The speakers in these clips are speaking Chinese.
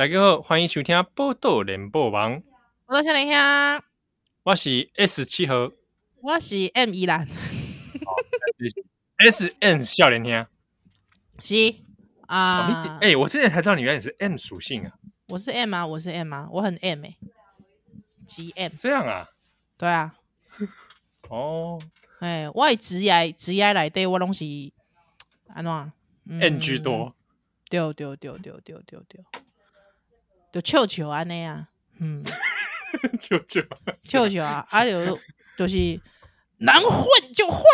大家好，欢迎收听《报道联播网》。我是小林香，我是 S 七号，我是 M 依兰。S N 少年兄，是啊。哎、欸，我之前才知道你原来是 M 属性啊。我是 M 啊，我是 M 啊，我很 M 哎、欸。G M 这样啊？对啊。哦。哎，我的职业职业来对，我拢是安怎？N 居多。对对对对对对对。就球球安尼啊，嗯，球球 球球啊，还 有就是 能混就混，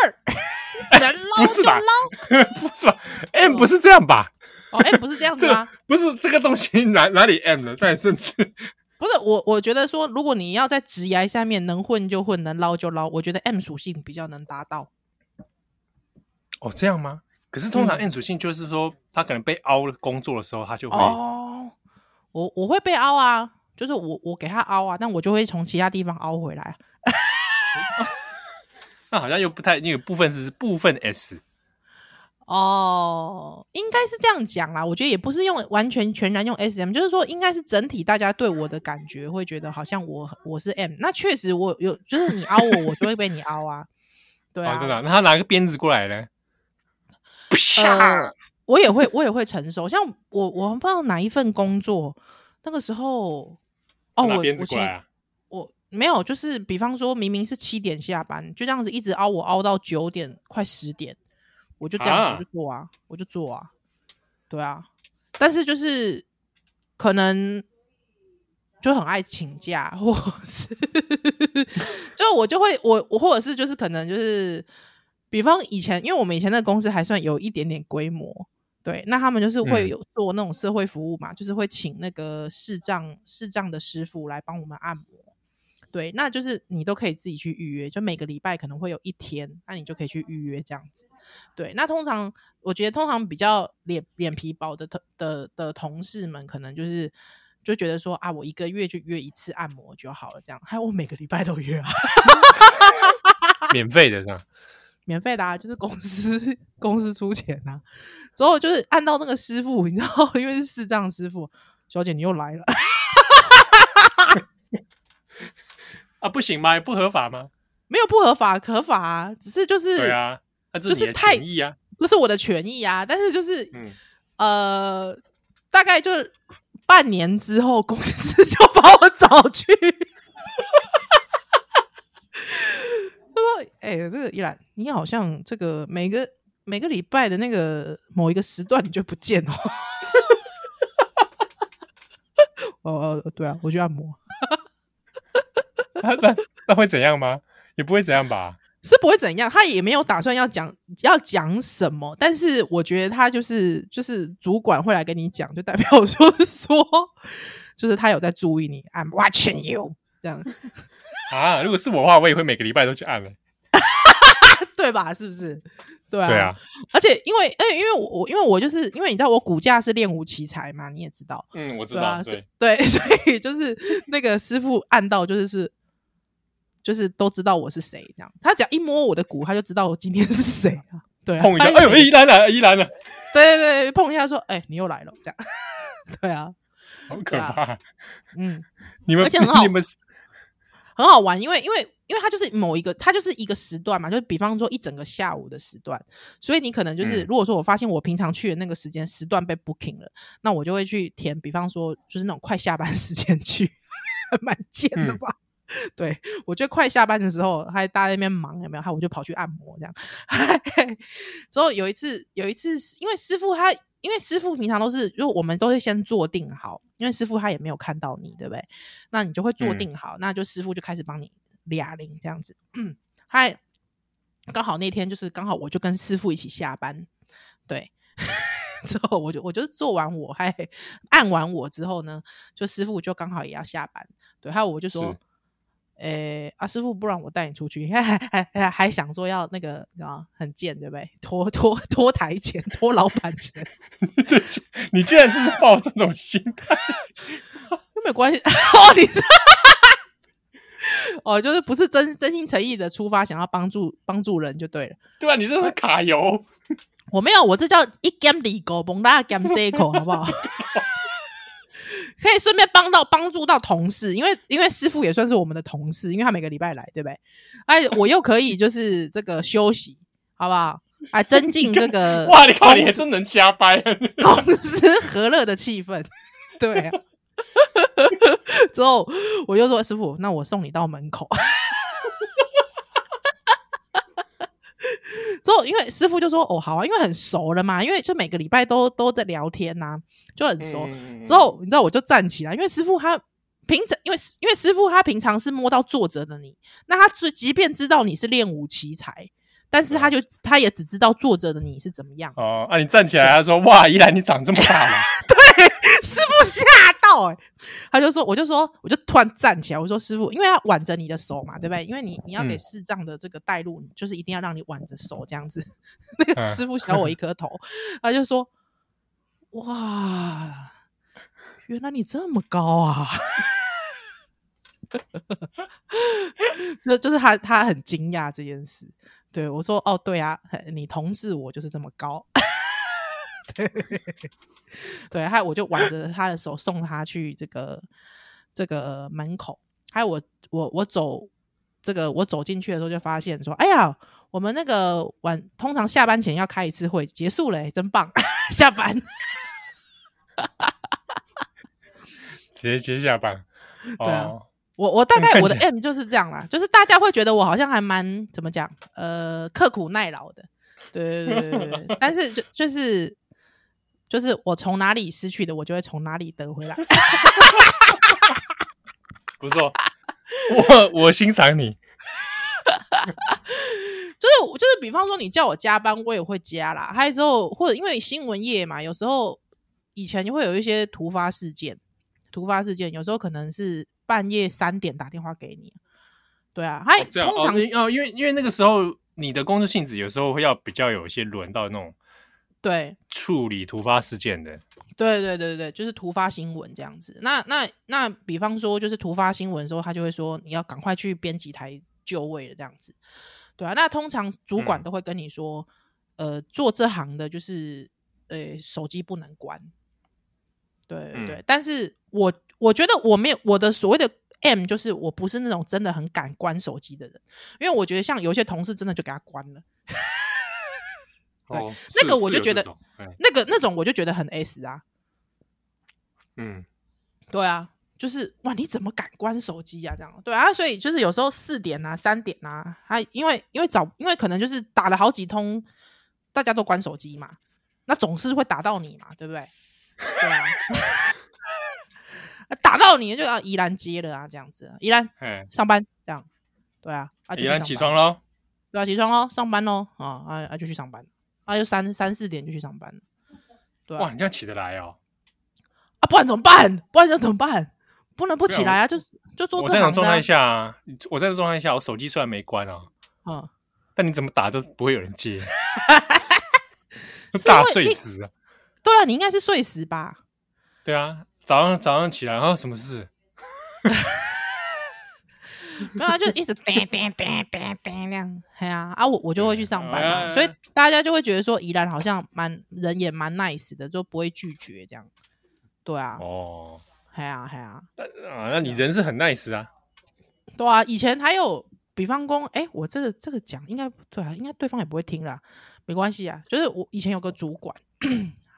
能捞就捞，不是吧？M 不是这样吧？哦，M 不是这样子吗？不是这个东西哪哪里 M 了？但是不是我，我觉得说，如果你要在职涯下面能混就混，能捞就捞，我觉得 M 属性比较能达到。哦，这样吗？可是通常 M 属性就是说，他可能被凹了工作的时候，他就会。我我会被凹啊，就是我我给他凹啊，但我就会从其他地方凹回来。那好像又不太，那个部分是部分 S。哦，应该是这样讲啦。我觉得也不是用完全全然用 SM，就是说应该是整体大家对我的感觉会觉得好像我我是 M。那确实我有，就是你凹我，我就会被你凹啊。对啊，哦、真的。那他拿个鞭子过来呢？呃我也会，我也会成熟。像我，我不知道哪一份工作，那个时候，哦，我我前我没有，就是比方说明明是七点下班，就这样子一直熬我熬到九点快十点，我就这样子我就做啊，我就做啊，对啊。但是就是可能就很爱请假，或者是 就我就会我我或者是就是可能就是比方以前，因为我们以前那个公司还算有一点点规模。对，那他们就是会有做那种社会服务嘛，嗯、就是会请那个视障视障的师傅来帮我们按摩。对，那就是你都可以自己去预约，就每个礼拜可能会有一天，那你就可以去预约这样子。对，那通常我觉得通常比较脸脸皮薄的的的的同事们，可能就是就觉得说啊，我一个月就约一次按摩就好了，这样。还有我每个礼拜都约啊，免费的是吧？免费的啊，就是公司公司出钱啊，之后就是按到那个师傅，你知道，因为是视障师傅，小姐你又来了，啊，不行吗？不合法吗？没有不合法，合法啊，只是就是对啊，那就是你的权益啊，不是我的权益啊，但是就是、嗯、呃，大概就半年之后，公司就把我找去。他说：“哎、欸，这个依兰，你好像这个每个每个礼拜的那个某一个时段你就不见哦。”哦哦，对啊，我去按摩。那那那会怎样吗？也不会怎样吧？是不会怎样，他也没有打算要讲要讲什么。但是我觉得他就是就是主管会来跟你讲，就代表就是说，就是他有在注意你，I'm watching you 这样。啊，如果是我的话，我也会每个礼拜都去按了，对吧？是不是？对啊，对啊。而且因为，哎，因为我我，因为我就是因为你知道我骨架是练武奇才嘛，你也知道。嗯，我知道。对，对，所以就是那个师傅按到就是是，就是都知道我是谁这样。他只要一摸我的骨，他就知道我今天是谁啊。对，碰一下，哎呦，依兰了，依兰了。对对对，碰一下说，哎，你又来了，这样。对啊，好可怕。嗯，你们，而且很好。你们很好玩，因为因为因为它就是某一个，它就是一个时段嘛，就是比方说一整个下午的时段，所以你可能就是、嗯、如果说我发现我平常去的那个时间时段被 booking 了，那我就会去填，比方说就是那种快下班时间去，蛮贱的吧？嗯、对，我觉得快下班的时候，还大家在那边忙有没有？还我就跑去按摩这样。之后有一次，有一次因为师傅他。因为师傅平常都是，就我们都会先坐定好，因为师傅他也没有看到你，对不对？那你就会坐定好，嗯、那就师傅就开始帮你俩铃这样子。嗯，嗨刚好那天就是刚好我就跟师傅一起下班，对，之后我就我就做完我还按完我之后呢，就师傅就刚好也要下班，对，还有我就说。诶、欸，阿、啊、师傅，不然我带你出去，还还还还想说要那个啊，很贱，对不对？拖拖拖台钱，拖老板钱。你居然是抱这种心态？又没有关系哦，你哦，就是不是真真心诚意的出发，想要帮助帮助人就对了。对啊，你这是卡油。我没有，我这叫一 game 里狗崩大 game C 口，好不好？可以顺便帮到帮助到同事，因为因为师傅也算是我们的同事，因为他每个礼拜来，对不对？哎，我又可以就是这个休息，好不好？哎增进这个 哇！你靠，你还真能加班，公司和乐的气氛。对啊，之后我就说师傅，那我送你到门口。之后因为师傅就说哦好啊，因为很熟了嘛，因为就每个礼拜都都在聊天呐、啊，就很熟。嗯、之后你知道我就站起来，因为师傅他平常因为因为师傅他平常是摸到坐着的你，那他即即便知道你是练武奇才。但是他就他也只知道坐着的你是怎么样哦啊！你站起来，他说：“哇，依然你长这么大了。”对，师傅吓到哎、欸，他就说：“我就说，我就突然站起来，我说师傅，因为要挽着你的手嘛，对不对？因为你你要给视障的这个带路，嗯、就是一定要让你挽着手这样子。”那个师傅小我一 颗头，嗯、他就说：“哇，原来你这么高啊！”就就是他他很惊讶这件事。对我说：“哦，对啊，你同事我就是这么高。”对，对，还有我就挽着他的手送他去这个这个门口。还有我我我走这个我走进去的时候就发现说：“哎呀，我们那个晚通常下班前要开一次会，结束了，真棒！下班，直接接下班，对啊。哦”我我大概我的 M 就是这样啦，就是大家会觉得我好像还蛮怎么讲，呃，刻苦耐劳的，对对对对对，但是就就是就是我从哪里失去的，我就会从哪里得回来。不错，我我欣赏你，就是就是，比方说你叫我加班，我也会加啦。还有之后或者因为新闻业嘛，有时候以前就会有一些突发事件，突发事件有时候可能是。半夜三点打电话给你，对啊，还、哦、通常哦，哦，因为因为那个时候你的工作性质有时候会要比较有一些轮到那种对处理突发事件的，对对对对，就是突发新闻这样子。那那那，比方说就是突发新闻的时候，他就会说你要赶快去编辑台就位了这样子，对啊。那通常主管都会跟你说，嗯、呃，做这行的就是呃手机不能关，对对对，嗯、但是我。我觉得我没有我的所谓的 M，就是我不是那种真的很敢关手机的人，因为我觉得像有些同事真的就给他关了。对，哦、那个我就觉得那个那种我就觉得很 S 啊。嗯，对啊，就是哇，你怎么敢关手机啊？这样对啊，所以就是有时候四点啊、三点啊，他因为因为早，因为可能就是打了好几通，大家都关手机嘛，那总是会打到你嘛，对不对？对啊。打到你就要宜兰接了啊，这样子，宜兰上班这样，对啊，宜兰起床喽，对啊，起床喽，上班喽，啊啊啊，就去上班，啊，就三三四点就去上班，对啊，哇，你这样起得来哦，啊，不然怎么办？不然要怎么办？不能不起来啊，就就做这种状态下，我在这状态下，我手机虽然没关啊，嗯，但你怎么打都不会有人接，大睡死啊，对啊，你应该是睡死吧？对啊。早上早上起来，然后什么事？没有啊，就一直叮叮叮叮叮那样。哎呀啊，我我就会去上班嘛，所以大家就会觉得说，宜兰好像蛮人也蛮 nice 的，就不会拒绝这样。对啊，哦，哎呀哎呀，啊，那你人是很 nice 啊。对啊，以前还有比方说，哎，我这个这个讲应该对啊，应该对方也不会听啦，没关系啊。就是我以前有个主管。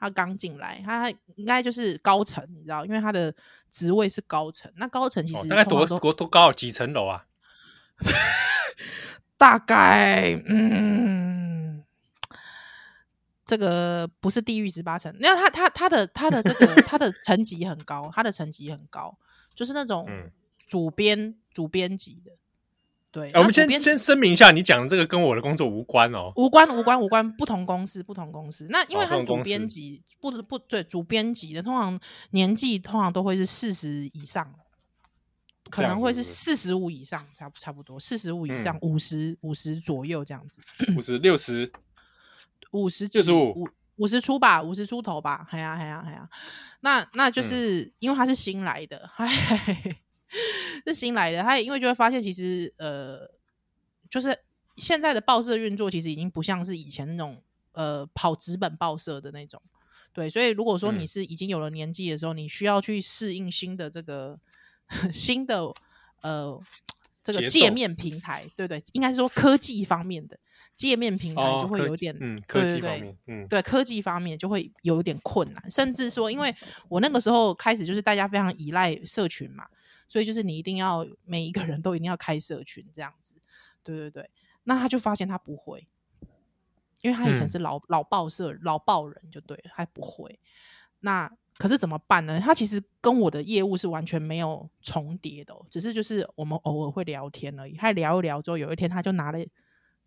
他刚进来，他应该就是高层，你知道，因为他的职位是高层。那高层其实、哦、大概多多多高？几层楼啊？大概嗯，这个不是地狱十八层。那他他他的他的这个他的 层级很高，他的层级很高，就是那种主编、嗯、主编级的。对，我们先先声明一下，你讲的这个跟我的工作无关哦，无关无关无关，不同公司不同公司。那因为他是主编辑，不不对，主编辑的通常年纪通常都会是四十以上，可能会是四十五以上，差差不多四十五以上，五十五十左右这样子，五十六十。五十六十五。五十出吧，五十出头吧，哎呀哎呀哎呀，那那就是因为他是新来的，哎。是新来的，他也因为就会发现，其实呃，就是现在的报社运作，其实已经不像是以前那种呃跑纸本报社的那种，对，所以如果说你是已经有了年纪的时候，嗯、你需要去适应新的这个 新的呃这个界面平台，奏对对，应该是说科技方面的界面平台就会有点，哦、嗯，科技方面，嗯，对，科技方面就会有点困难，甚至说，因为我那个时候开始就是大家非常依赖社群嘛，所以就是你一定要每一个人都一定要开社群这样子，对对对，那他就发现他不会。因为他以前是老、嗯、老报社老报人就对了，他不会。那可是怎么办呢？他其实跟我的业务是完全没有重叠的、喔，只是就是我们偶尔会聊天而已。他聊一聊之后，有一天他就拿了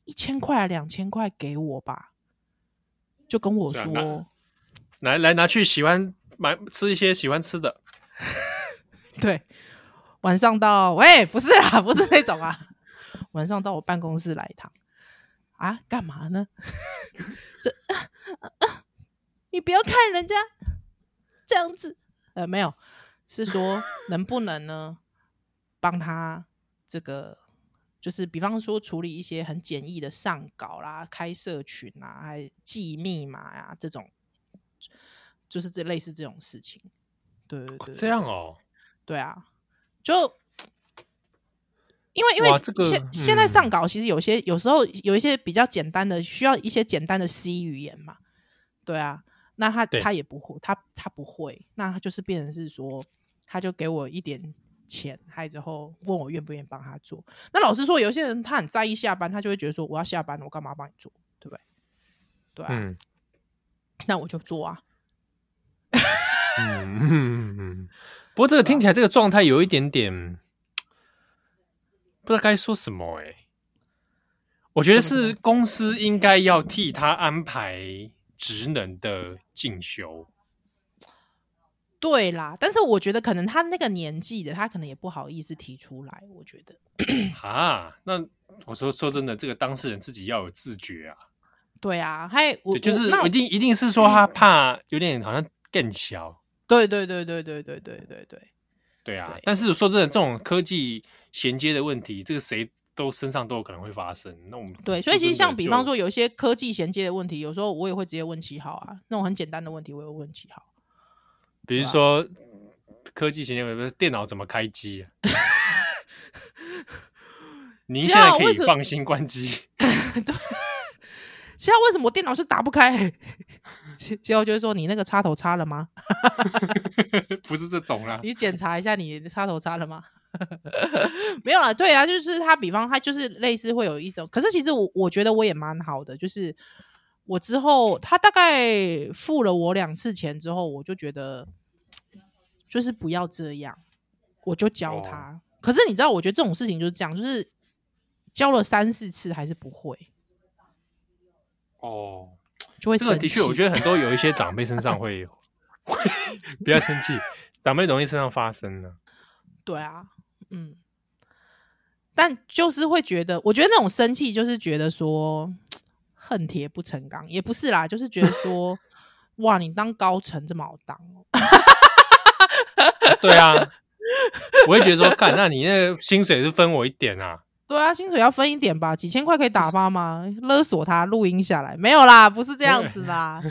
一千块、两千块给我吧，就跟我说：“来来拿去喜欢买吃一些喜欢吃的。”对，晚上到喂，不是啦，不是那种啊，晚上到我办公室来一趟。啊，干嘛呢？这、啊啊，你不要看人家这样子，呃，没有，是说 能不能呢，帮他这个，就是比方说处理一些很简易的上稿啦、开社群啊、还记密码呀、啊、这种，就是这类似这种事情。对对对，这样哦，对啊，就。因为因为现、嗯、现在上稿其实有些有时候有一些比较简单的需要一些简单的 C 语言嘛，对啊，那他他也不会，他他不会，那他就是变成是说，他就给我一点钱，还之后问我愿不愿意帮他做。那老实说，有些人他很在意下班，他就会觉得说，我要下班了，我干嘛帮你做，对不对？对啊，嗯、那我就做啊。嗯 嗯嗯，不过这个听起来这个状态有一点点。不知道该说什么诶、欸，我觉得是公司应该要替他安排职能的进修。对啦，但是我觉得可能他那个年纪的，他可能也不好意思提出来。我觉得，哈，那我说说真的，这个当事人自己要有自觉啊。对啊，还我就是一定一定是说他怕有点好像更小。对对对对对对对对对。对啊，对但是说真的，这种科技衔接的问题，这个谁都身上都有可能会发生。那我们对，所以其实像比方说，有一些科技衔接的问题，有时候我也会直接问七号啊，那种很简单的问题，我也会问七号。比如说，科技衔接，比如电脑怎么开机啊？您现在可以放心关机。对。现在为什么我电脑是打不开？结果就是说，你那个插头插了吗？不是这种啦，你检查一下你的插头插了吗？没有啦，对啊，就是他，比方他就是类似会有一种，可是其实我我觉得我也蛮好的，就是我之后他大概付了我两次钱之后，我就觉得就是不要这样，我就教他。哦、可是你知道，我觉得这种事情就是这样，就是教了三四次还是不会。哦，就会这个的确，我觉得很多有一些长辈身上会有不要生气，长辈容易身上发生呢。对啊，嗯，但就是会觉得，我觉得那种生气就是觉得说恨铁不成钢，也不是啦，就是觉得说哇，你当高层这么好当哦。对啊，我会觉得说，干，那你那个薪水是分我一点啊。对啊，薪水要分一点吧，几千块可以打 发吗？勒索他录音下来没有啦，不是这样子啦，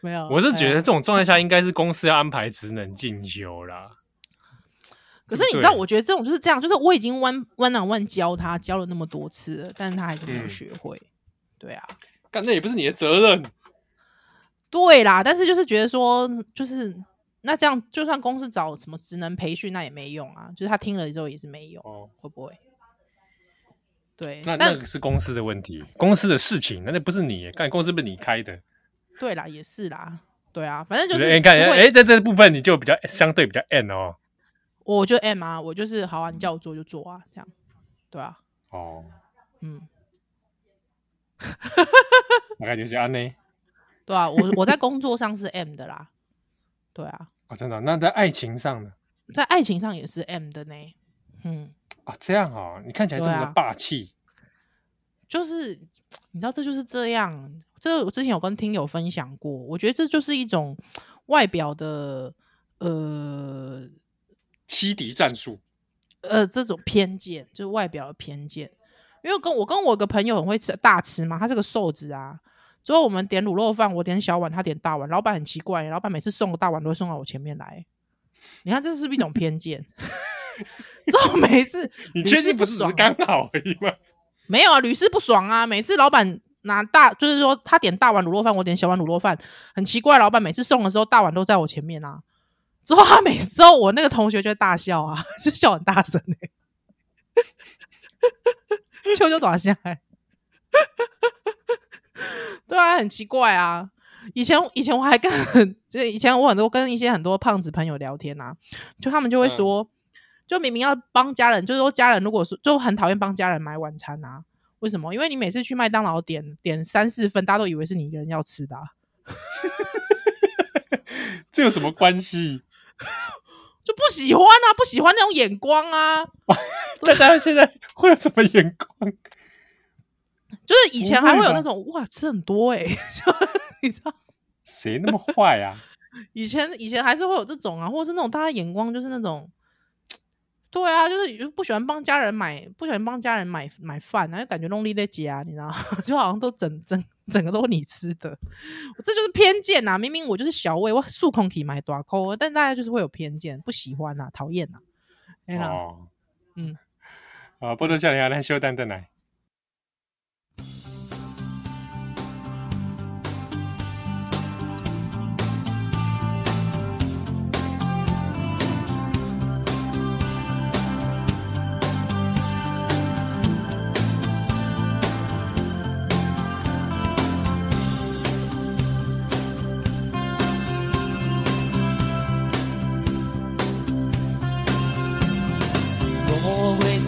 没有。我是觉得这种状态下，应该是公司要安排职能进修啦。可是你知道，我觉得这种就是这样，就是我已经 one one on one 教他教了那么多次了，但是他还是没有学会。嗯、对啊，干这也不是你的责任。对啦，但是就是觉得说，就是那这样，就算公司找什么职能培训，那也没用啊。就是他听了之后也是没用，哦、会不会？对，那那个是公司的问题，公司的事情，那那不是你，干公司不是你开的。对啦，也是啦，对啊，反正就是你看，哎，在这部分你就比较相对比较 M 哦。我就 M 啊，我就是好啊，你叫我做就做啊，这样，对啊。哦，嗯，大概就是安呢。对啊，我我在工作上是 M 的啦，对啊。啊，真的？那在爱情上呢？在爱情上也是 M 的呢，嗯。啊，这样啊，你看起来这么的霸气，就是你知道，这就是这样。这我之前有跟听友分享过，我觉得这就是一种外表的呃欺敌战术，呃，这种偏见就是外表的偏见。因为跟我跟我个朋友很会吃大吃嘛，他是个瘦子啊，之后我们点卤肉饭，我点小碗，他点大碗。老板很奇怪，老板每次送个大碗都会送到我前面来。你看这是不是一种偏见？之后每次 你确定不是只是刚好而已吗？没有啊，屡试不爽啊！每次老板拿大，就是说他点大碗卤肉饭，我点小碗卤肉饭，很奇怪，老板每次送的时候大碗都在我前面啊。之后他每次之后我那个同学就会大笑啊，就笑很大声哎、欸，秋秋短下来。对啊，很奇怪啊！以前以前我还跟，就是以前我很多跟一些很多胖子朋友聊天啊，就他们就会说，嗯、就明明要帮家人，就是说家人如果说就很讨厌帮家人买晚餐啊，为什么？因为你每次去麦当劳点点三四份，大家都以为是你一个人要吃的，啊，这有什么关系？就不喜欢啊，不喜欢那种眼光啊！大家现在会有什么眼光？就是以前还会有那种哇，吃很多哎、欸，你知道谁那么坏呀、啊？以前以前还是会有这种啊，或者是那种大家眼光就是那种，对啊，就是不喜欢帮家人买，不喜欢帮家人买买饭啊，就感觉弄力在家，你知道？就好像都整整整个都是你吃的，这就是偏见呐！明明我就是小胃，我数控体买大口，但大家就是会有偏见，不喜欢啊，讨厌啊，哦，嗯，啊，波多笑脸啊，来修蛋蛋来。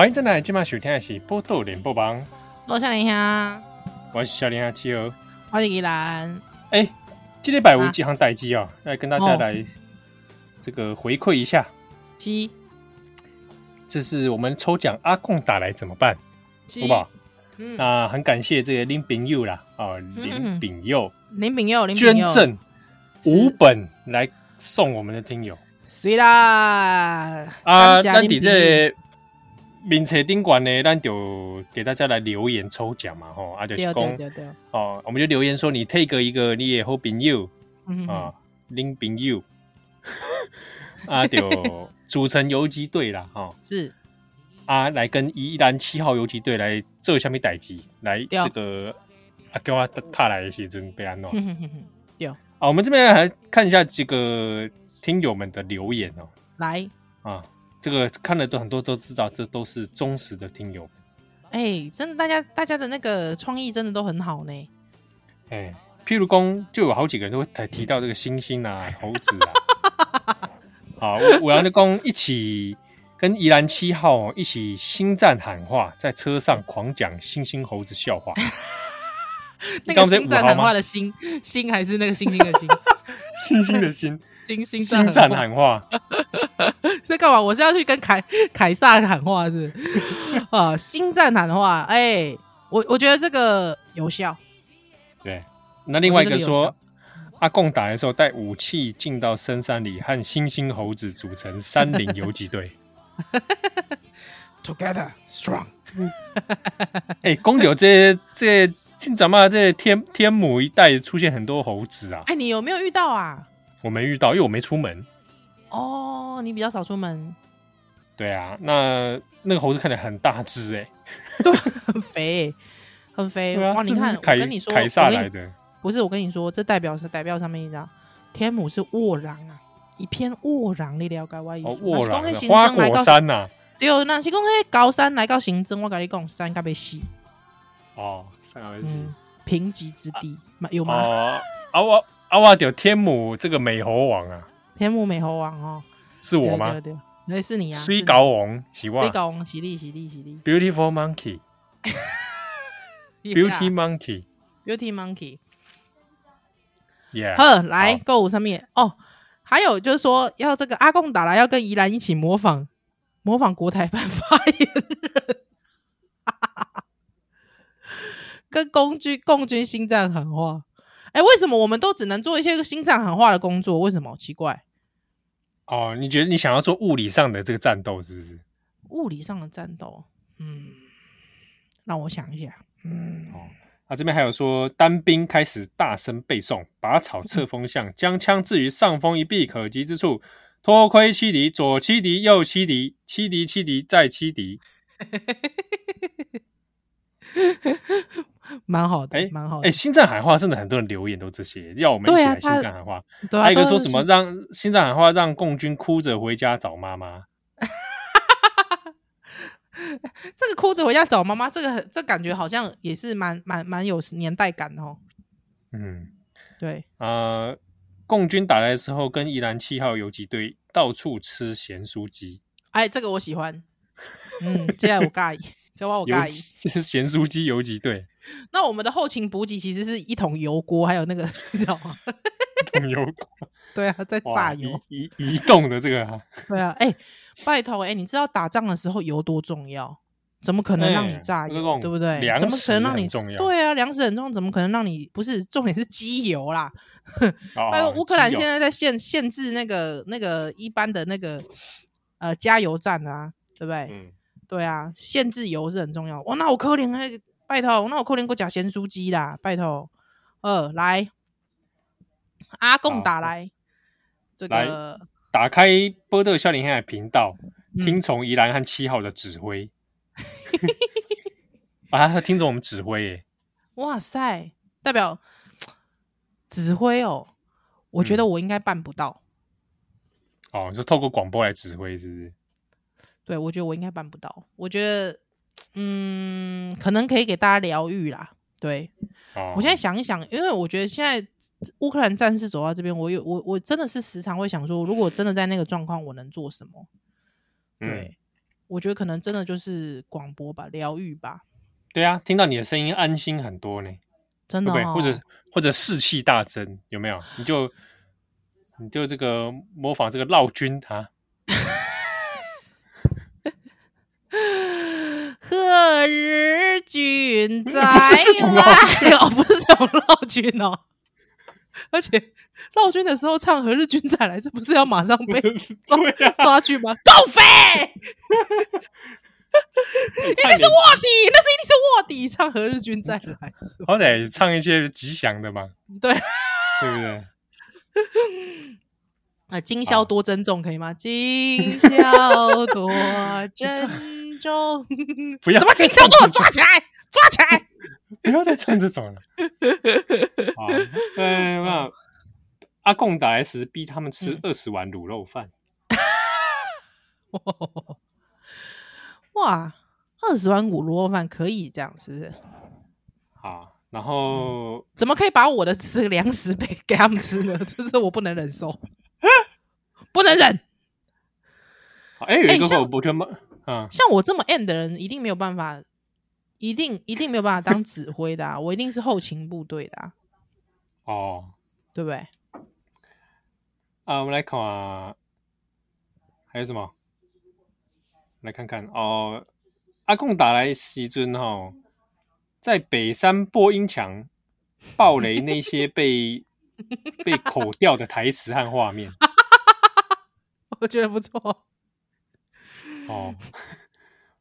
欢迎进来，今晚收听的是《波多连播帮》。我是小林香，我是小林香七号，我是宜兰。哎，今天百无几行待机啊，来跟大家来这个回馈一下。P，、哦、这是我们抽奖阿贡打来怎么办？好不好？嗯，那很感谢这个林炳佑啦，啊，林炳佑，林炳佑，捐赠五本来送我们的听友。谁啦？啊，那你这。名册顶管呢，咱就给大家来留言抽奖嘛，吼，啊就是讲，哦，我们就留言说你 take 一个你的好朋友，嗯、啊，林朋友，啊就组成游击队啦，哈，是，啊来跟宜兰七号游击队来做下面代志，来这个啊跟我他来的时阵被安弄，对，啊，我们这边来看一下这个听友们的留言哦，来，啊。这个看了都很多都知道，这都是忠实的听友。哎、欸，真的，大家大家的那个创意真的都很好呢。哎、欸，譬如说，就有好几个人都会提到这个猩猩啊、猴子啊。好，我要的公一起跟宜兰七号一起星战喊话，在车上狂讲猩猩猴子笑话。那个星战喊话的星星还是那个星星的星，星星的星。心心心战喊话，在干嘛？我是要去跟凯凯撒喊话是，是？啊，心战喊话，哎、欸，我我觉得这个有效。对，那另外一个说，阿贡打的时候带武器进到深山里，和猩猩猴子组成山林游击队。Together strong。哎、欸，公牛这些这些，今早嘛，这些天天母一带出现很多猴子啊。哎、欸，你有没有遇到啊？我没遇到，因为我没出门。哦，你比较少出门。对啊，那那个猴子看起来很大只哎、欸，对，很肥，很肥。啊、哇，你看，我跟你说，凯撒来的，不是我跟你说，这代表是代表上面一张天母是沃壤啊，一片沃壤，你了解我意思？沃壤，花果山呐、啊。对，那是讲迄高山来到行政，我跟你讲，山甲被死。哦，山甲被死，贫瘠之地，有吗？哦，啊我啊我叫天母这个美猴王啊，天母美猴王哦，是我吗？对对，那是你啊。水狗王是我。水狗王，是你是你是你。Beautiful monkey，Beauty monkey，Beauty monkey。Yeah。呵，来购物上面哦，还有就是说，要这个阿贡打来，要跟宜兰一起模仿。模仿国台办发言人，跟共军共军心战喊话。哎、欸，为什么我们都只能做一些心脏喊话的工作？为什么奇怪？哦，你觉得你想要做物理上的这个战斗是不是？物理上的战斗，嗯，让我想一下，嗯，哦，啊，这边还有说，单兵开始大声背诵，拔草侧风向，将枪置于上风一臂可及之处。脱盔欺敌，左欺敌，右欺敌，欺敌欺敌再欺敌，蛮好的，蛮、欸、好的。哎、欸，心战喊话，真的很多人留言都这些，要我们一起来新藏喊话。对啊、还有一个说什么让新藏喊话，让共军哭着回家找妈妈。这个哭着回家找妈妈，这个这感觉好像也是蛮蛮蛮有年代感哦。嗯，对啊。呃共军打来的时候，跟宜兰七号游击队到处吃咸酥鸡。哎，这个我喜欢。嗯，这样我尬意，这我 我尬意。咸酥鸡游击队。那我们的后勤补给其实是一桶油锅，还有那个你知道吗？一桶油锅。对啊，在榨油。移移动的这个、啊。对啊，哎，拜托，哎，你知道打仗的时候油多重要？怎么可能让你炸油？欸、对不对？怎么可能让你重要？对啊，粮食很重要，怎么可能让你不是？重点是机油啦。还有乌克兰现在在限限制那个那个一般的那个呃加油站啊，对不对？嗯、对啊，限制油是很重要。哇，那我可怜哎，拜托，那我可怜过假咸酥鸡啦，拜托。呃，来，阿贡打来，这个来打开波特笑脸海频道，嗯、听从宜兰和七号的指挥。啊，他听着我们指挥耶！哇塞，代表指挥哦。我觉得我应该办不到。嗯、哦，就透过广播来指挥，是不是？对，我觉得我应该办不到。我觉得，嗯，可能可以给大家疗愈啦。对，哦、我现在想一想，因为我觉得现在乌克兰战事走到这边，我有我我真的是时常会想说，如果真的在那个状况，我能做什么？对。嗯我觉得可能真的就是广播吧，疗愈吧。对啊，听到你的声音安心很多呢，真的、哦。或者或者士气大增，有没有？你就你就这个模仿这个劳军啊。何日君再来？不是这种劳军 哦，不是这种劳军哦。而且劳军的时候唱《何日君再来》，这不是要马上被 抓抓去吗？够飞！一定是卧底，那是一定是卧底唱《何日君再来》。好歹唱一些吉祥的嘛，对，对不对？啊，今宵多珍重，可以吗？今宵多珍重，不要什么今宵多抓起来，抓起来。不要再唱这种了。好，对，那阿贡打来时逼他们吃二十碗卤肉饭。哇，二十碗卤肉饭可以这样，是不是？好，然后、嗯、怎么可以把我的这个粮食给给他们吃呢？这是我不能忍受，不能忍。哎、欸，有一个我不全吗？嗯，像我这么 M 的人，一定没有办法。一定一定没有办法当指挥的啊！我一定是后勤部队的啊！哦，对不对？啊，我们来看啊，还有什么？来看看哦，阿贡打来西尊哈，在北山播音墙爆雷那些被 被口掉的台词和画面，我觉得不错。哦。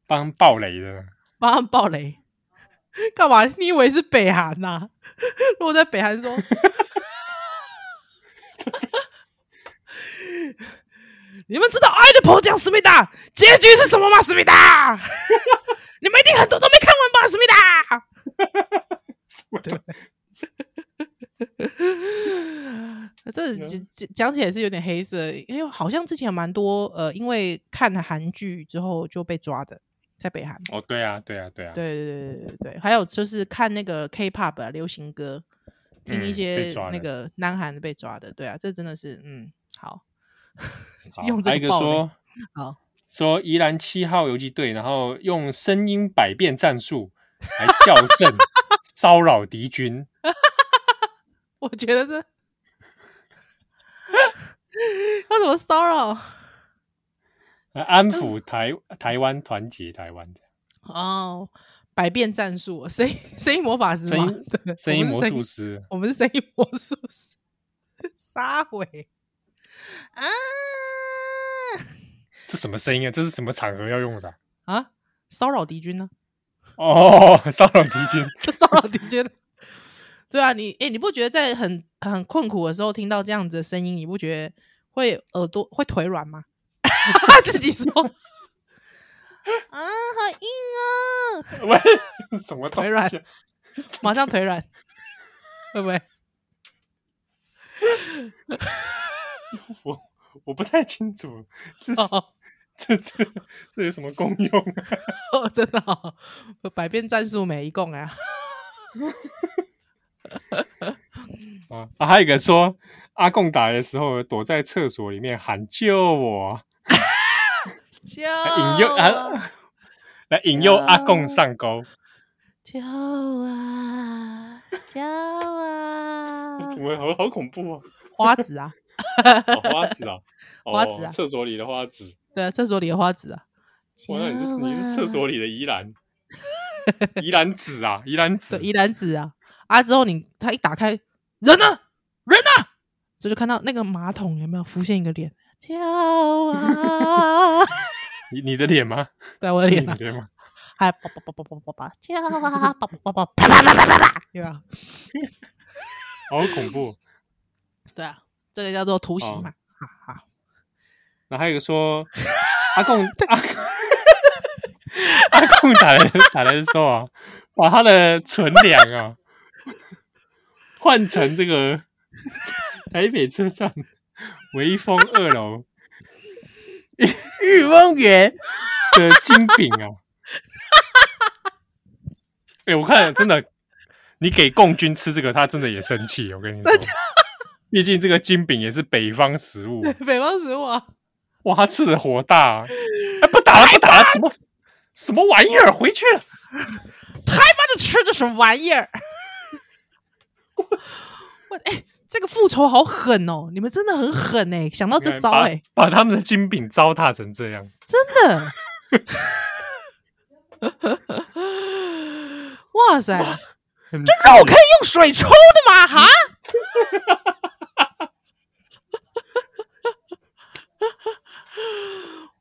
帮爆雷的，帮他爆雷，干嘛？你以为是北韩呐、啊？如果在北韩说，你们知道《爱的迫降》思密达结局是什么吗？思密达，你们一定很多都没看完吧？思密达，什么对？这讲讲起来是有点黑色，因为好像之前有蛮多呃，因为看了韩剧之后就被抓的，在北韩。哦，对啊，对啊，对啊，对对对对对，还有就是看那个 K-pop、啊、流行歌，听一些那个南韩被抓的，对啊，这真的是嗯好。好用这个说好说宜兰七号游击队，然后用声音百变战术来校正骚扰敌军。我觉得这要怎么骚扰？安抚台台湾，团结台湾的哦，百变战术，声音声音魔法师吗？声音魔术师，我们是声音魔术师，撒谎啊！这什么声音啊？这是什么场合要用的啊？骚扰敌军呢？哦，骚扰敌军，骚扰敌军。对啊，你哎，你不觉得在很很困苦的时候听到这样子的声音，你不觉得会耳朵会腿软吗？自己说 啊，好硬啊！喂，什么腿软？马上腿软，会不会？我我不太清楚，这这这这有什么功用啊？哦，真的、哦，百变战术没一共啊。啊啊！还有一个说，阿贡打的时候躲在厕所里面喊救我，救引诱啊，来引诱阿贡上钩，救啊救啊！怎么好好恐怖啊？花子啊，哦、花子啊，花子啊，厕所里的花子，对啊，厕所里的花子啊。哇，那你是你是厕所里的宜兰，宜兰子啊，宜兰子，宜兰子啊。啊！之后你他一打开，人呢？人呢？这就看到那个马桶有没有浮现一个脸？叫啊！你你的脸吗？对，我的脸。对吗？还叭叭叭叭叭叭叭叫啊！叭叭叭叭啪啪啪啪啪啪，对吧？好恐怖！对啊，这个叫做突袭嘛。好好。那还有一个说，阿贡阿阿贡打来打来的时候啊，把他的存粮啊。换成这个 台北车站微风二楼御风园的金饼啊！哎、欸，我看真的，你给共军吃这个，他真的也生气。我跟你说，毕竟这个金饼也是北方食物，北方食物啊！哇，他吃的火大！哎，不打了，不打了，什么什么玩意儿？回去了！他妈的吃的什么玩意儿？我哎、欸，这个复仇好狠哦！你们真的很狠哎、欸，想到这招哎、欸，把他们的金饼糟蹋成这样，真的！哇塞，哇这肉可以用水抽的吗？哈！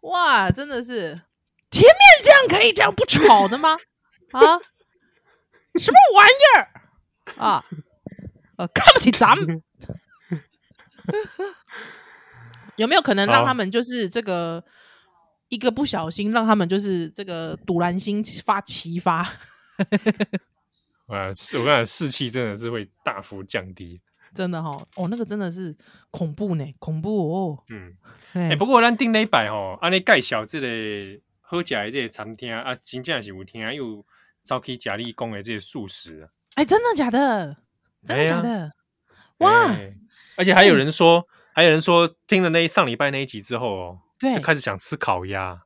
哇，真的是甜面酱可以这样不炒的吗？啊？什么玩意儿啊？呃，看不起咱们，有没有可能让他们就是这个一个不小心，让他们就是这个赌烂心发齐发？呃，是我跟你讲，士气真的是会大幅降低，真的哈、哦，哦，那个真的是恐怖呢，恐怖哦。嗯，哎、欸，不过咱顶礼拜吼，安尼介绍这个好食的这个餐厅啊，真正是有听又早起家里讲的这些素食，哎、欸，真的假的？真的哇、欸！而且还有人说，欸、还有人说，听了那上礼拜那一集之后哦，对，就开始想吃烤鸭。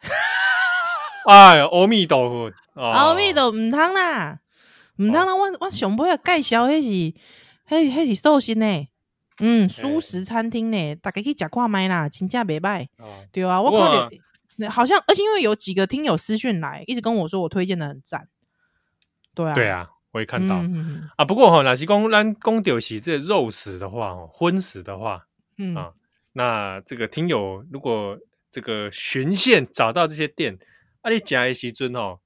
哎呀，阿弥陀佛，阿弥陀唔通啦，唔通啦！我我上尾要介绍迄是，迄迄是寿星呢，嗯，素食餐厅呢，大家去食看麦啦，真正袂歹。对啊，我看到好像，而且因为有几个听友私讯来，一直跟我说我推荐的很赞。对啊，对啊。会看到、嗯、啊，不过哈，那是讲咱公丢起这肉食的话，哦，荤食的话，嗯。啊，那这个听友如果这个循线找到这些店，啊，你讲的时阵哦，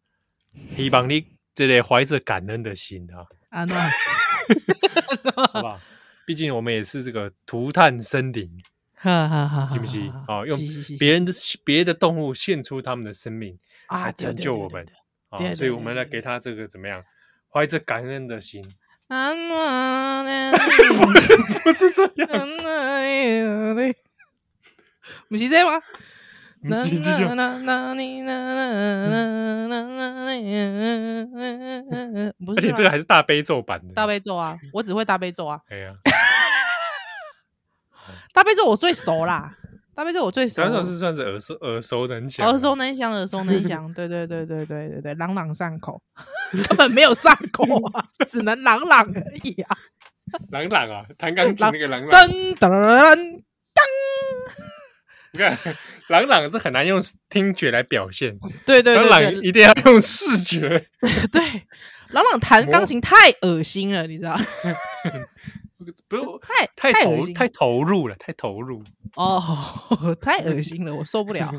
希望你这里怀着感恩的心啊，啊，那 好不好？毕竟我们也是这个涂炭生灵，是不是？哦，用别人的别的动物献出他们的生命啊拯救我们，啊，所以我们来给他这个怎么样？怀着感恩的心。不是这样，不是这吗？而且这个还是大悲咒版的。大悲咒啊，我只会大悲咒啊。哎呀，大悲咒我最熟啦。大悲咒我最熟。这是算是耳熟耳熟能详。耳熟能详，耳熟能详。对对对对对对对，朗朗上口，根本没有上口啊，只能朗朗而已啊。朗朗啊，弹钢琴那个朗朗。噔噔噔。你看，朗朗这很难用听觉来表现，对对对，朗朗一定要用视觉。对，朗朗弹钢琴太恶心了，你知道？不用太太投太投入了，太投入哦，太恶心了，我受不了。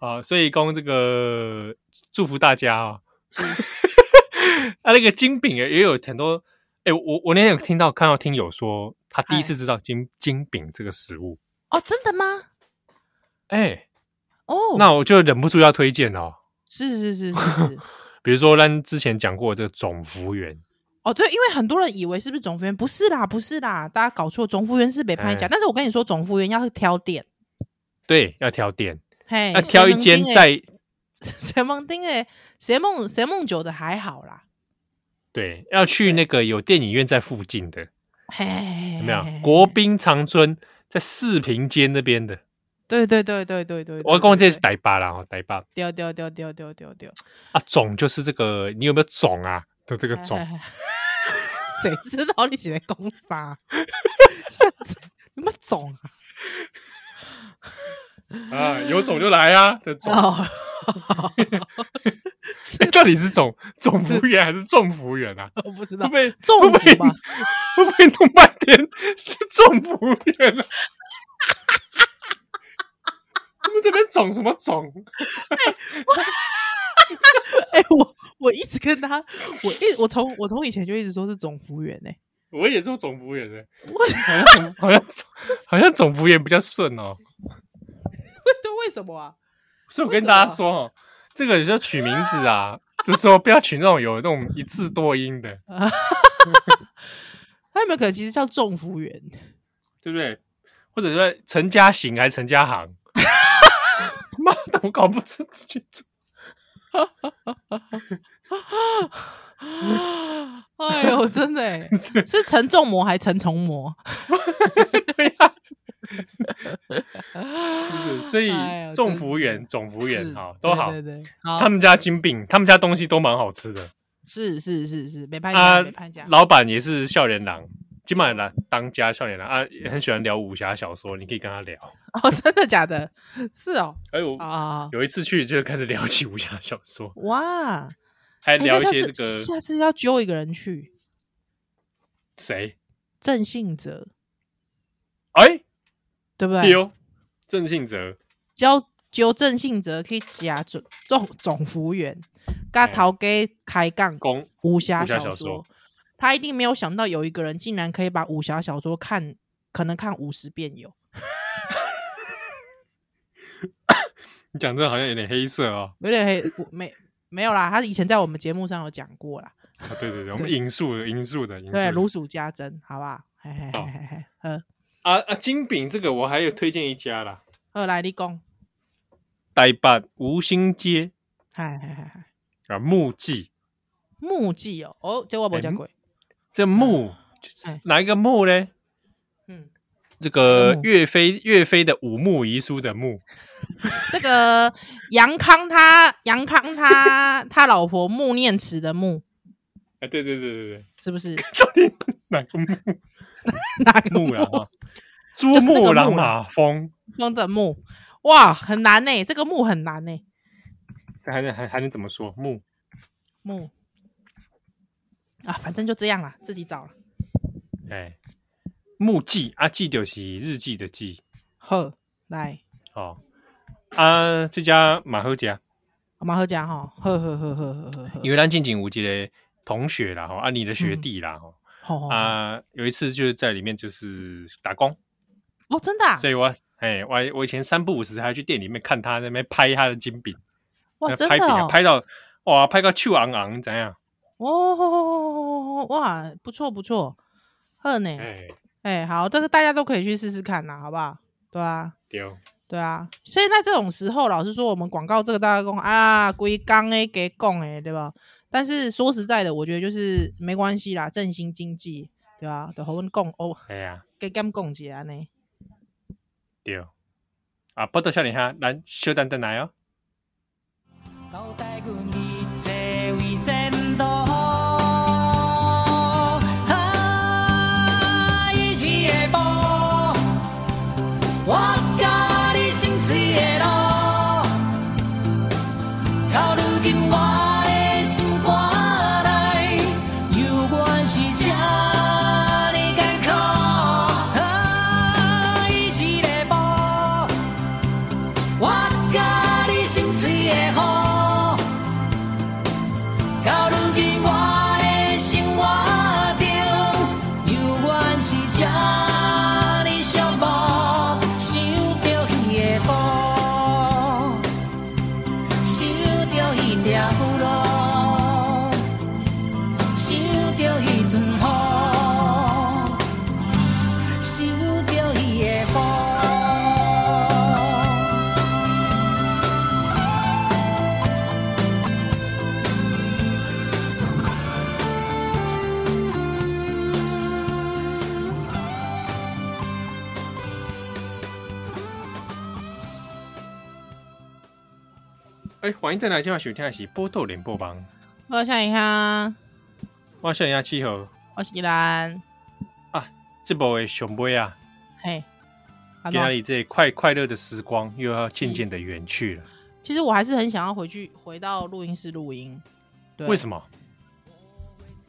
好，所以供这个祝福大家啊，啊，那个金饼也有很多。哎，我我那天有听到看到听友说。他第一次知道金金饼这个食物哦，真的吗？哎，哦，那我就忍不住要推荐哦。是是是是，比如说咱之前讲过这个总福园哦，对，因为很多人以为是不是总福园，不是啦，不是啦，大家搞错，总福园是北派家，但是我跟你说，总福园要挑店，对，要挑店，嘿，要挑一间在 谁梦丁诶，谁梦谁梦酒的还好啦，对，要去那个有电影院在附近的。嘿，有没有国宾长春在四平街那边的？对对对对对对，我讲这是台巴啦，台巴。丢丢丢丢丢丢丢啊！总就是这个，你有没有总啊？就这个总，谁知道你写的公啥？有没有总啊？啊，有种就来啊！的种，到底是总总服务员还是众服务员啊？我不知道，会不会众服吧？会不会弄半天是众服务员啊？我们这边总什么总？哎，我我一直跟他，我一我从我从以前就一直说是总服务员呢。我也做总服务员的，好像好像好像总服务员比较顺哦。对，为什么啊？所以我跟大家说哦，这个有时候取名字啊，就说不要取那种有那种一字多音的。他有没有可能其实叫众福源，对不对？或者说陈家行还是陈家行？妈的，我搞不清楚。哎呦，真的哎，是陈仲谋还是陈重膜？对呀。是不是？所以众福园、总福园好都好，对对，他们家金饼，他们家东西都蛮好吃的。是是是是，没拍假，没拍假。老板也是少年郎，今晚来当家少年郎啊，也很喜欢聊武侠小说，你可以跟他聊。哦，真的假的？是哦。哎呦啊！有一次去就开始聊起武侠小说，哇，还聊一些这个。下次要揪一个人去。谁？郑信哲。哎。对不对？丢郑信哲，教纠郑信哲可以加总总总服务员，跟头家开杠讲武侠小说他一定没有想到有一个人竟然可以把武侠小说看，可能看五十遍有。你 讲这个好像有点黑色哦，有点黑，没没有啦，他以前在我们节目上有讲过啦。啊，对对对，我们引述的引述的，对，如数家珍，好不好？嘿嘿嘿嘿嘿，呵。啊啊！金饼这个我还有推荐一家啦。二，来你讲，台北吴兴街，嗨嗨嗨嗨啊！木记，木记哦，哦，这我没讲过。这木哪一个木呢？嗯，这个岳飞岳飞的五木遗书的木。这个杨康他杨康他他老婆穆念慈的穆。哎，对对对对对，是不是？到底哪个木？哪个木啊？珠穆朗玛峰峰的木，哇，很难呢，这个木很难呢。还能还还能怎么说？木木啊，反正就这样了，自己找了。哎，木记啊，记就是日记的记。好，来，哦，啊，这家马赫家，马赫家哈，呵呵呵呵呵呵。因为咱进前有一个同学啦，哈，啊，你的学弟啦，哈、嗯，啊，有一次就是在里面就是打工。哦，真的、啊。所以我，哎，我我以前三不五时还去店里面看他那边拍他的金饼。哇，真的、哦。拍到哇，拍到手昂昂，怎样？哦，哇，不错不错，好呢。哎，哎，好，这个大家都可以去试试看啦，好不好？对啊，对，对啊。所以在这种时候，老实说，我们广告这个大家讲啊，归刚诶给供诶，对吧？但是说实在的，我觉得就是没关系啦，振兴经济，对吧？都好跟讲哦，哎呀，给减讲起来呢。对，啊，报道少年哈，咱稍等等来哦。One 欢迎再来今晚收听的是波豆联播帮。我想一下，我想一下气候。我是依兰啊，这部的熊杯啊，嘿，今天里这快快乐的时光又要渐渐的远去了。其实我还是很想要回去回到录音室录音。对，为什么？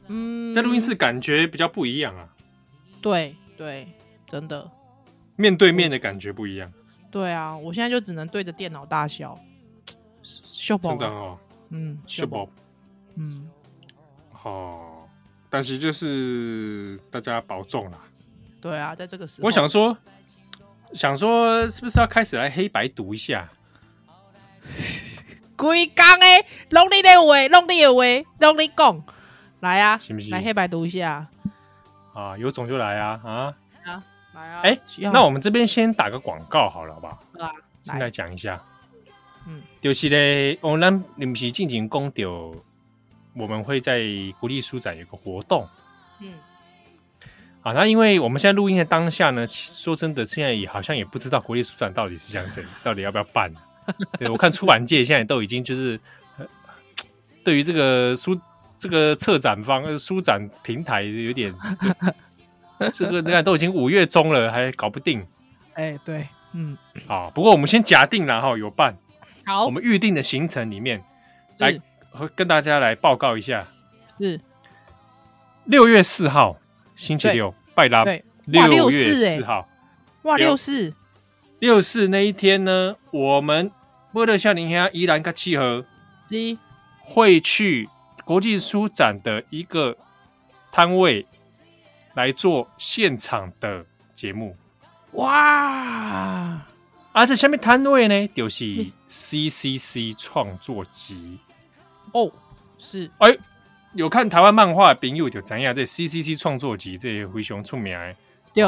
嗯，在录音室感觉比较不一样啊。对对，真的，面对面的感觉不一样。对啊，我现在就只能对着电脑大笑。秀宝，真的哦，嗯，秀宝，嗯，好，但是就是大家保重啦。对啊，在这个时候，我想说，想说是不是要开始来黑白读一下？规工诶，拢你的话，拢你的话，拢你讲，来啊，行不行？来黑白读一下啊，有种就来啊啊啊，来啊！哎，那我们这边先打个广告好了，好不好？啊，先来讲一下。嗯，就是咧，我们你们是进行公调，我们会在国立书展有个活动。嗯，啊，那因为我们现在录音的当下呢，说真的，现在也好像也不知道国立书展到底是这样子，到底要不要办。对，我看出版界现在都已经就是，对于这个书这个策展方书展平台有点，这个你看都已经五月中了，还搞不定。哎、欸，对，嗯，好，不过我们先假定然后有办。好，我们预定的行程里面，来和跟大家来报告一下。是。六月四号星期六，拜拉。六月四号，哇，六四。六四那一天呢，我们波特夏林下宜兰个契合，会去国际书展的一个摊位来做现场的节目。哇！啊，这下面摊位呢，就是 CCC 创作集。哦，是。哎，有看台湾漫画的朋友就知影，这 CCC 创作集这非常出名的，对，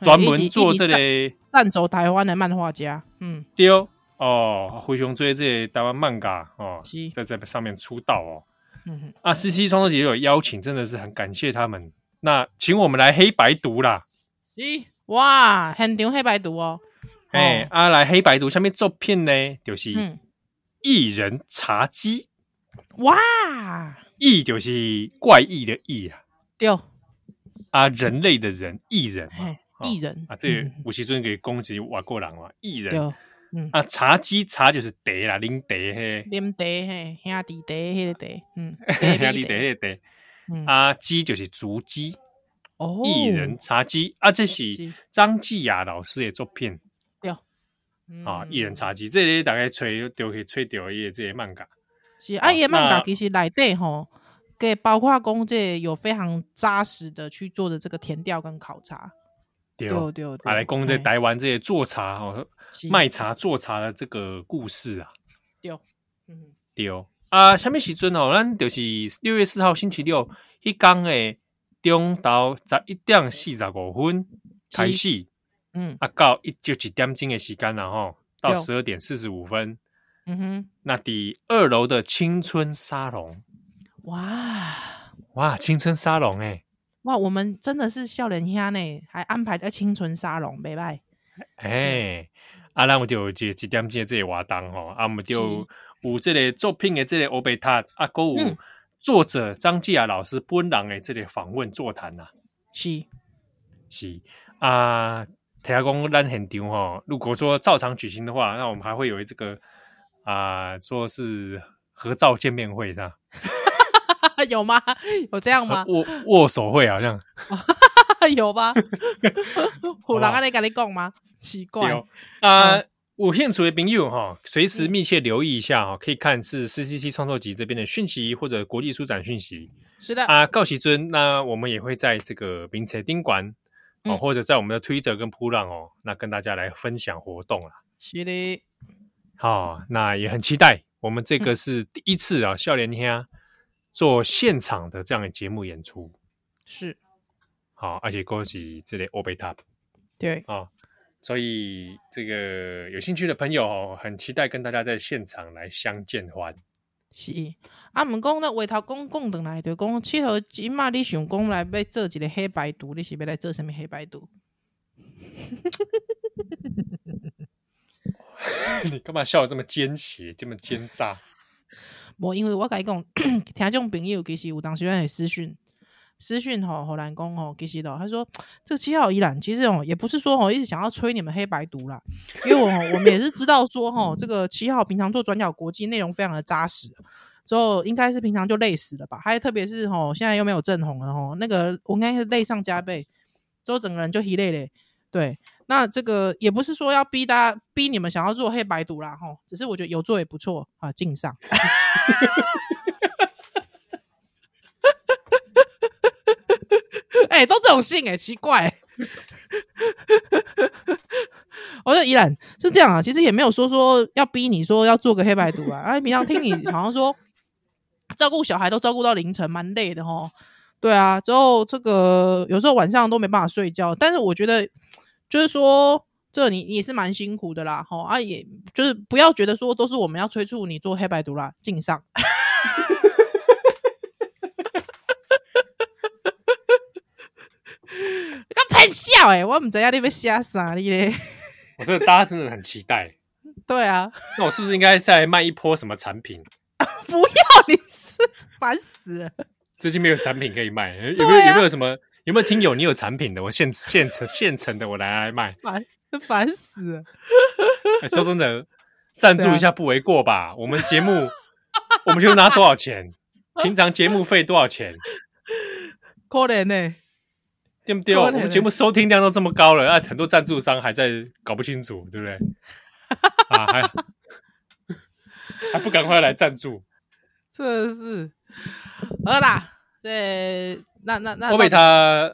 专门做这类赞助台湾的漫画家，嗯，对。哦，非常追这台湾漫画哦，在这上面出道哦，嗯哼，啊，CCC 创作集有邀请，真的是很感谢他们，那请我们来黑白读啦，咦，哇，现场黑白读哦。哎，阿、哦啊、来黑白图下面作品呢，就是异人茶姬。哇，异就是怪异的异啊，对，啊，人类的人，异人嘛，异人。啊，这吴锡尊给攻击外国人嘛，异人，嗯，啊，茶姬茶就是茶啦，啉茶嘿，啉茶嘿，兄弟茶迄个茶，嗯，兄弟茶迄个茶，啊，鸡就是竹鸡，哦，异人茶姬啊，这是。张继雅老师的作品。啊，一人茶几这里大概吹就可以吹掉一些这些漫画。是啊，伊个漫画其实内底吼，给包括讲这有非常扎实的去做的这个填调跟考察。对对对，来讲这台湾这些做茶哦，卖茶做茶的这个故事啊。对，嗯，对啊，什么时阵哦？咱就是六月四号星期六，迄天诶中到十一点四十五分开始，嗯，啊，到一就一点钟的时间然后到十二点四十五分，嗯哼，那第二楼的青春沙龙，哇。哇，青春沙龙诶，哇，我们真的是少年兄呢，还安排在青春沙龙，拜拜，哎，啊，那我就这几点钟这个活动吼，啊，我们就。有这个作品的这个欧贝塔啊，还有作者张继亚老师本人的这个访问座谈呐，是。是。啊，听讲咱现场哈，如果说照常举行的话，那我们还会有这个啊，说是合照见面会是吧？有吗？有这样吗？握握手会好像 有吧？虎狼啊，你跟你讲吗？奇怪啊。嗯有兴趣的朋友哈，随时密切留意一下哈，可以看是 CCC 创作集这边的讯息或者国际书展讯息。是的啊，告喜尊，那我们也会在这个名车宾馆哦，或者在我们的 Twitter 跟扑浪哦，那跟大家来分享活动啦。是的，好，那也很期待，我们这个是第一次啊，少年兄做现场的这样的节目演出。是，好，而且恭喜这里欧贝塔。对啊。所以，这个有兴趣的朋友很期待跟大家在现场来相见欢。是啊，毋讲咱话头讲讲转来，就讲七号即嘛你想讲来要做一个黑白图，你是要来做什物黑白图？你干嘛笑得这么奸邪，这么奸诈？无，因为我甲你讲，听众朋友其实有当时会私讯。私讯吼，侯兰公吼，给西的，他说 这个七号依然，其实哦，也不是说吼一直想要催你们黑白读啦，因为我我们也是知道说吼，这个七号平常做转角国际内容非常的扎实，之后应该是平常就累死了吧，还有特别是吼现在又没有正红了吼，那个我应该是累上加倍，之后整个人就疲累嘞。对，那这个也不是说要逼大家逼你们想要做黑白读啦吼，只是我觉得有做也不错啊，敬上。哎、都这种姓哎、欸，奇怪、我说依然是这样啊，其实也没有说说要逼你说要做个黑白读啊。哎，平常听你好像说照顾小孩都照顾到凌晨，蛮累的哦。对啊，之后这个有时候晚上都没办法睡觉。但是我觉得就是说，这你你也是蛮辛苦的啦。齁啊，也就是不要觉得说都是我们要催促你做黑白读啦，敬上。很笑哎，我唔知道你要写啥你咧。我觉得大家真的很期待。对啊，那我是不是应该再卖一波什么产品？不要，你是烦死了。最近没有产品可以卖，有没有？有没有什么？有没有听友你有产品的？我现现成现成的，我来来卖。烦，烦死了。说真的，赞助一下不为过吧？我们节目，我们就拿多少钱？平常节目费多少钱？可怜呢。对不对？我们节目收听量都这么高了，那很多赞助商还在搞不清楚，对不对？啊，还还不赶快来赞助？真的是，好啦，对，那那那，欧贝塔，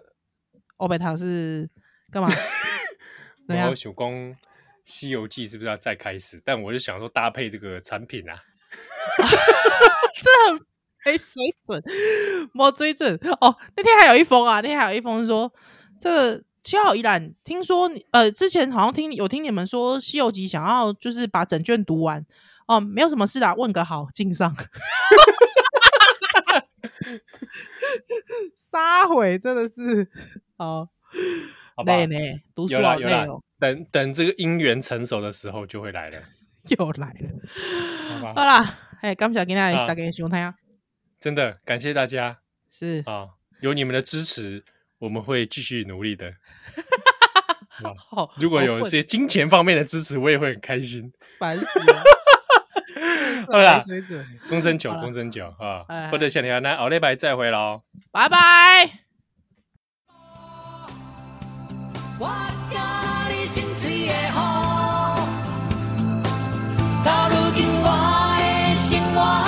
欧贝塔是干嘛？我想讲《西游记》是不是要再开始？但我就想说搭配这个产品啊，这。没水准，没水准哦。那天还有一封啊，那天还有一封说，这个七号依然听说，呃，之前好像听有听你们说《西游记》想要就是把整卷读完哦，没有什么事啦，问个好，敬上。撒谎真的是好，累呢，读书好累哦。等等，这个姻缘成熟的时候就会来了，又来了。好吧，好啦，哎，感谢今天大家收听啊。真的感谢大家，是啊、有你们的支持，我们会继续努力的。好，如果有一些金钱方面的支持，我也会很开心。烦死 了，好了，公升九，公升九啊，或者小条，那奥利白再会喽，拜拜。如今我的。